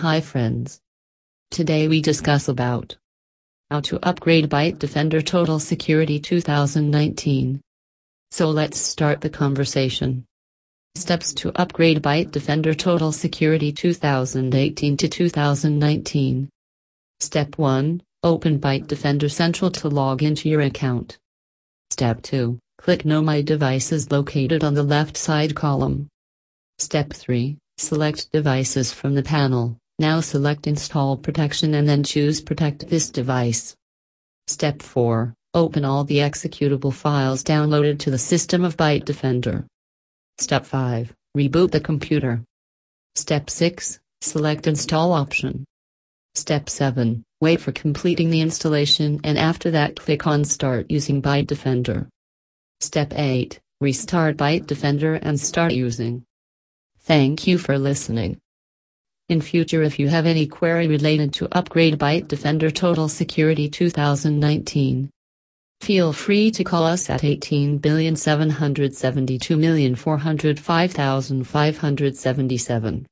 Hi friends. Today we discuss about how to upgrade Bitdefender Total Security 2019. So let's start the conversation. Steps to upgrade Bitdefender Total Security 2018 to 2019. Step 1 Open Bitdefender Central to log into your account. Step 2 Click Know My Devices located on the left side column. Step 3 Select devices from the panel. Now select Install Protection and then choose Protect this device. Step 4. Open all the executable files downloaded to the system of Bitdefender. Step 5. Reboot the computer. Step 6. Select Install option. Step 7. Wait for completing the installation and after that click on Start using Bitdefender. Step 8. Restart Bitdefender and start using. Thank you for listening. In future if you have any query related to upgrade Bitdefender Total Security 2019, feel free to call us at 18,772,405,577.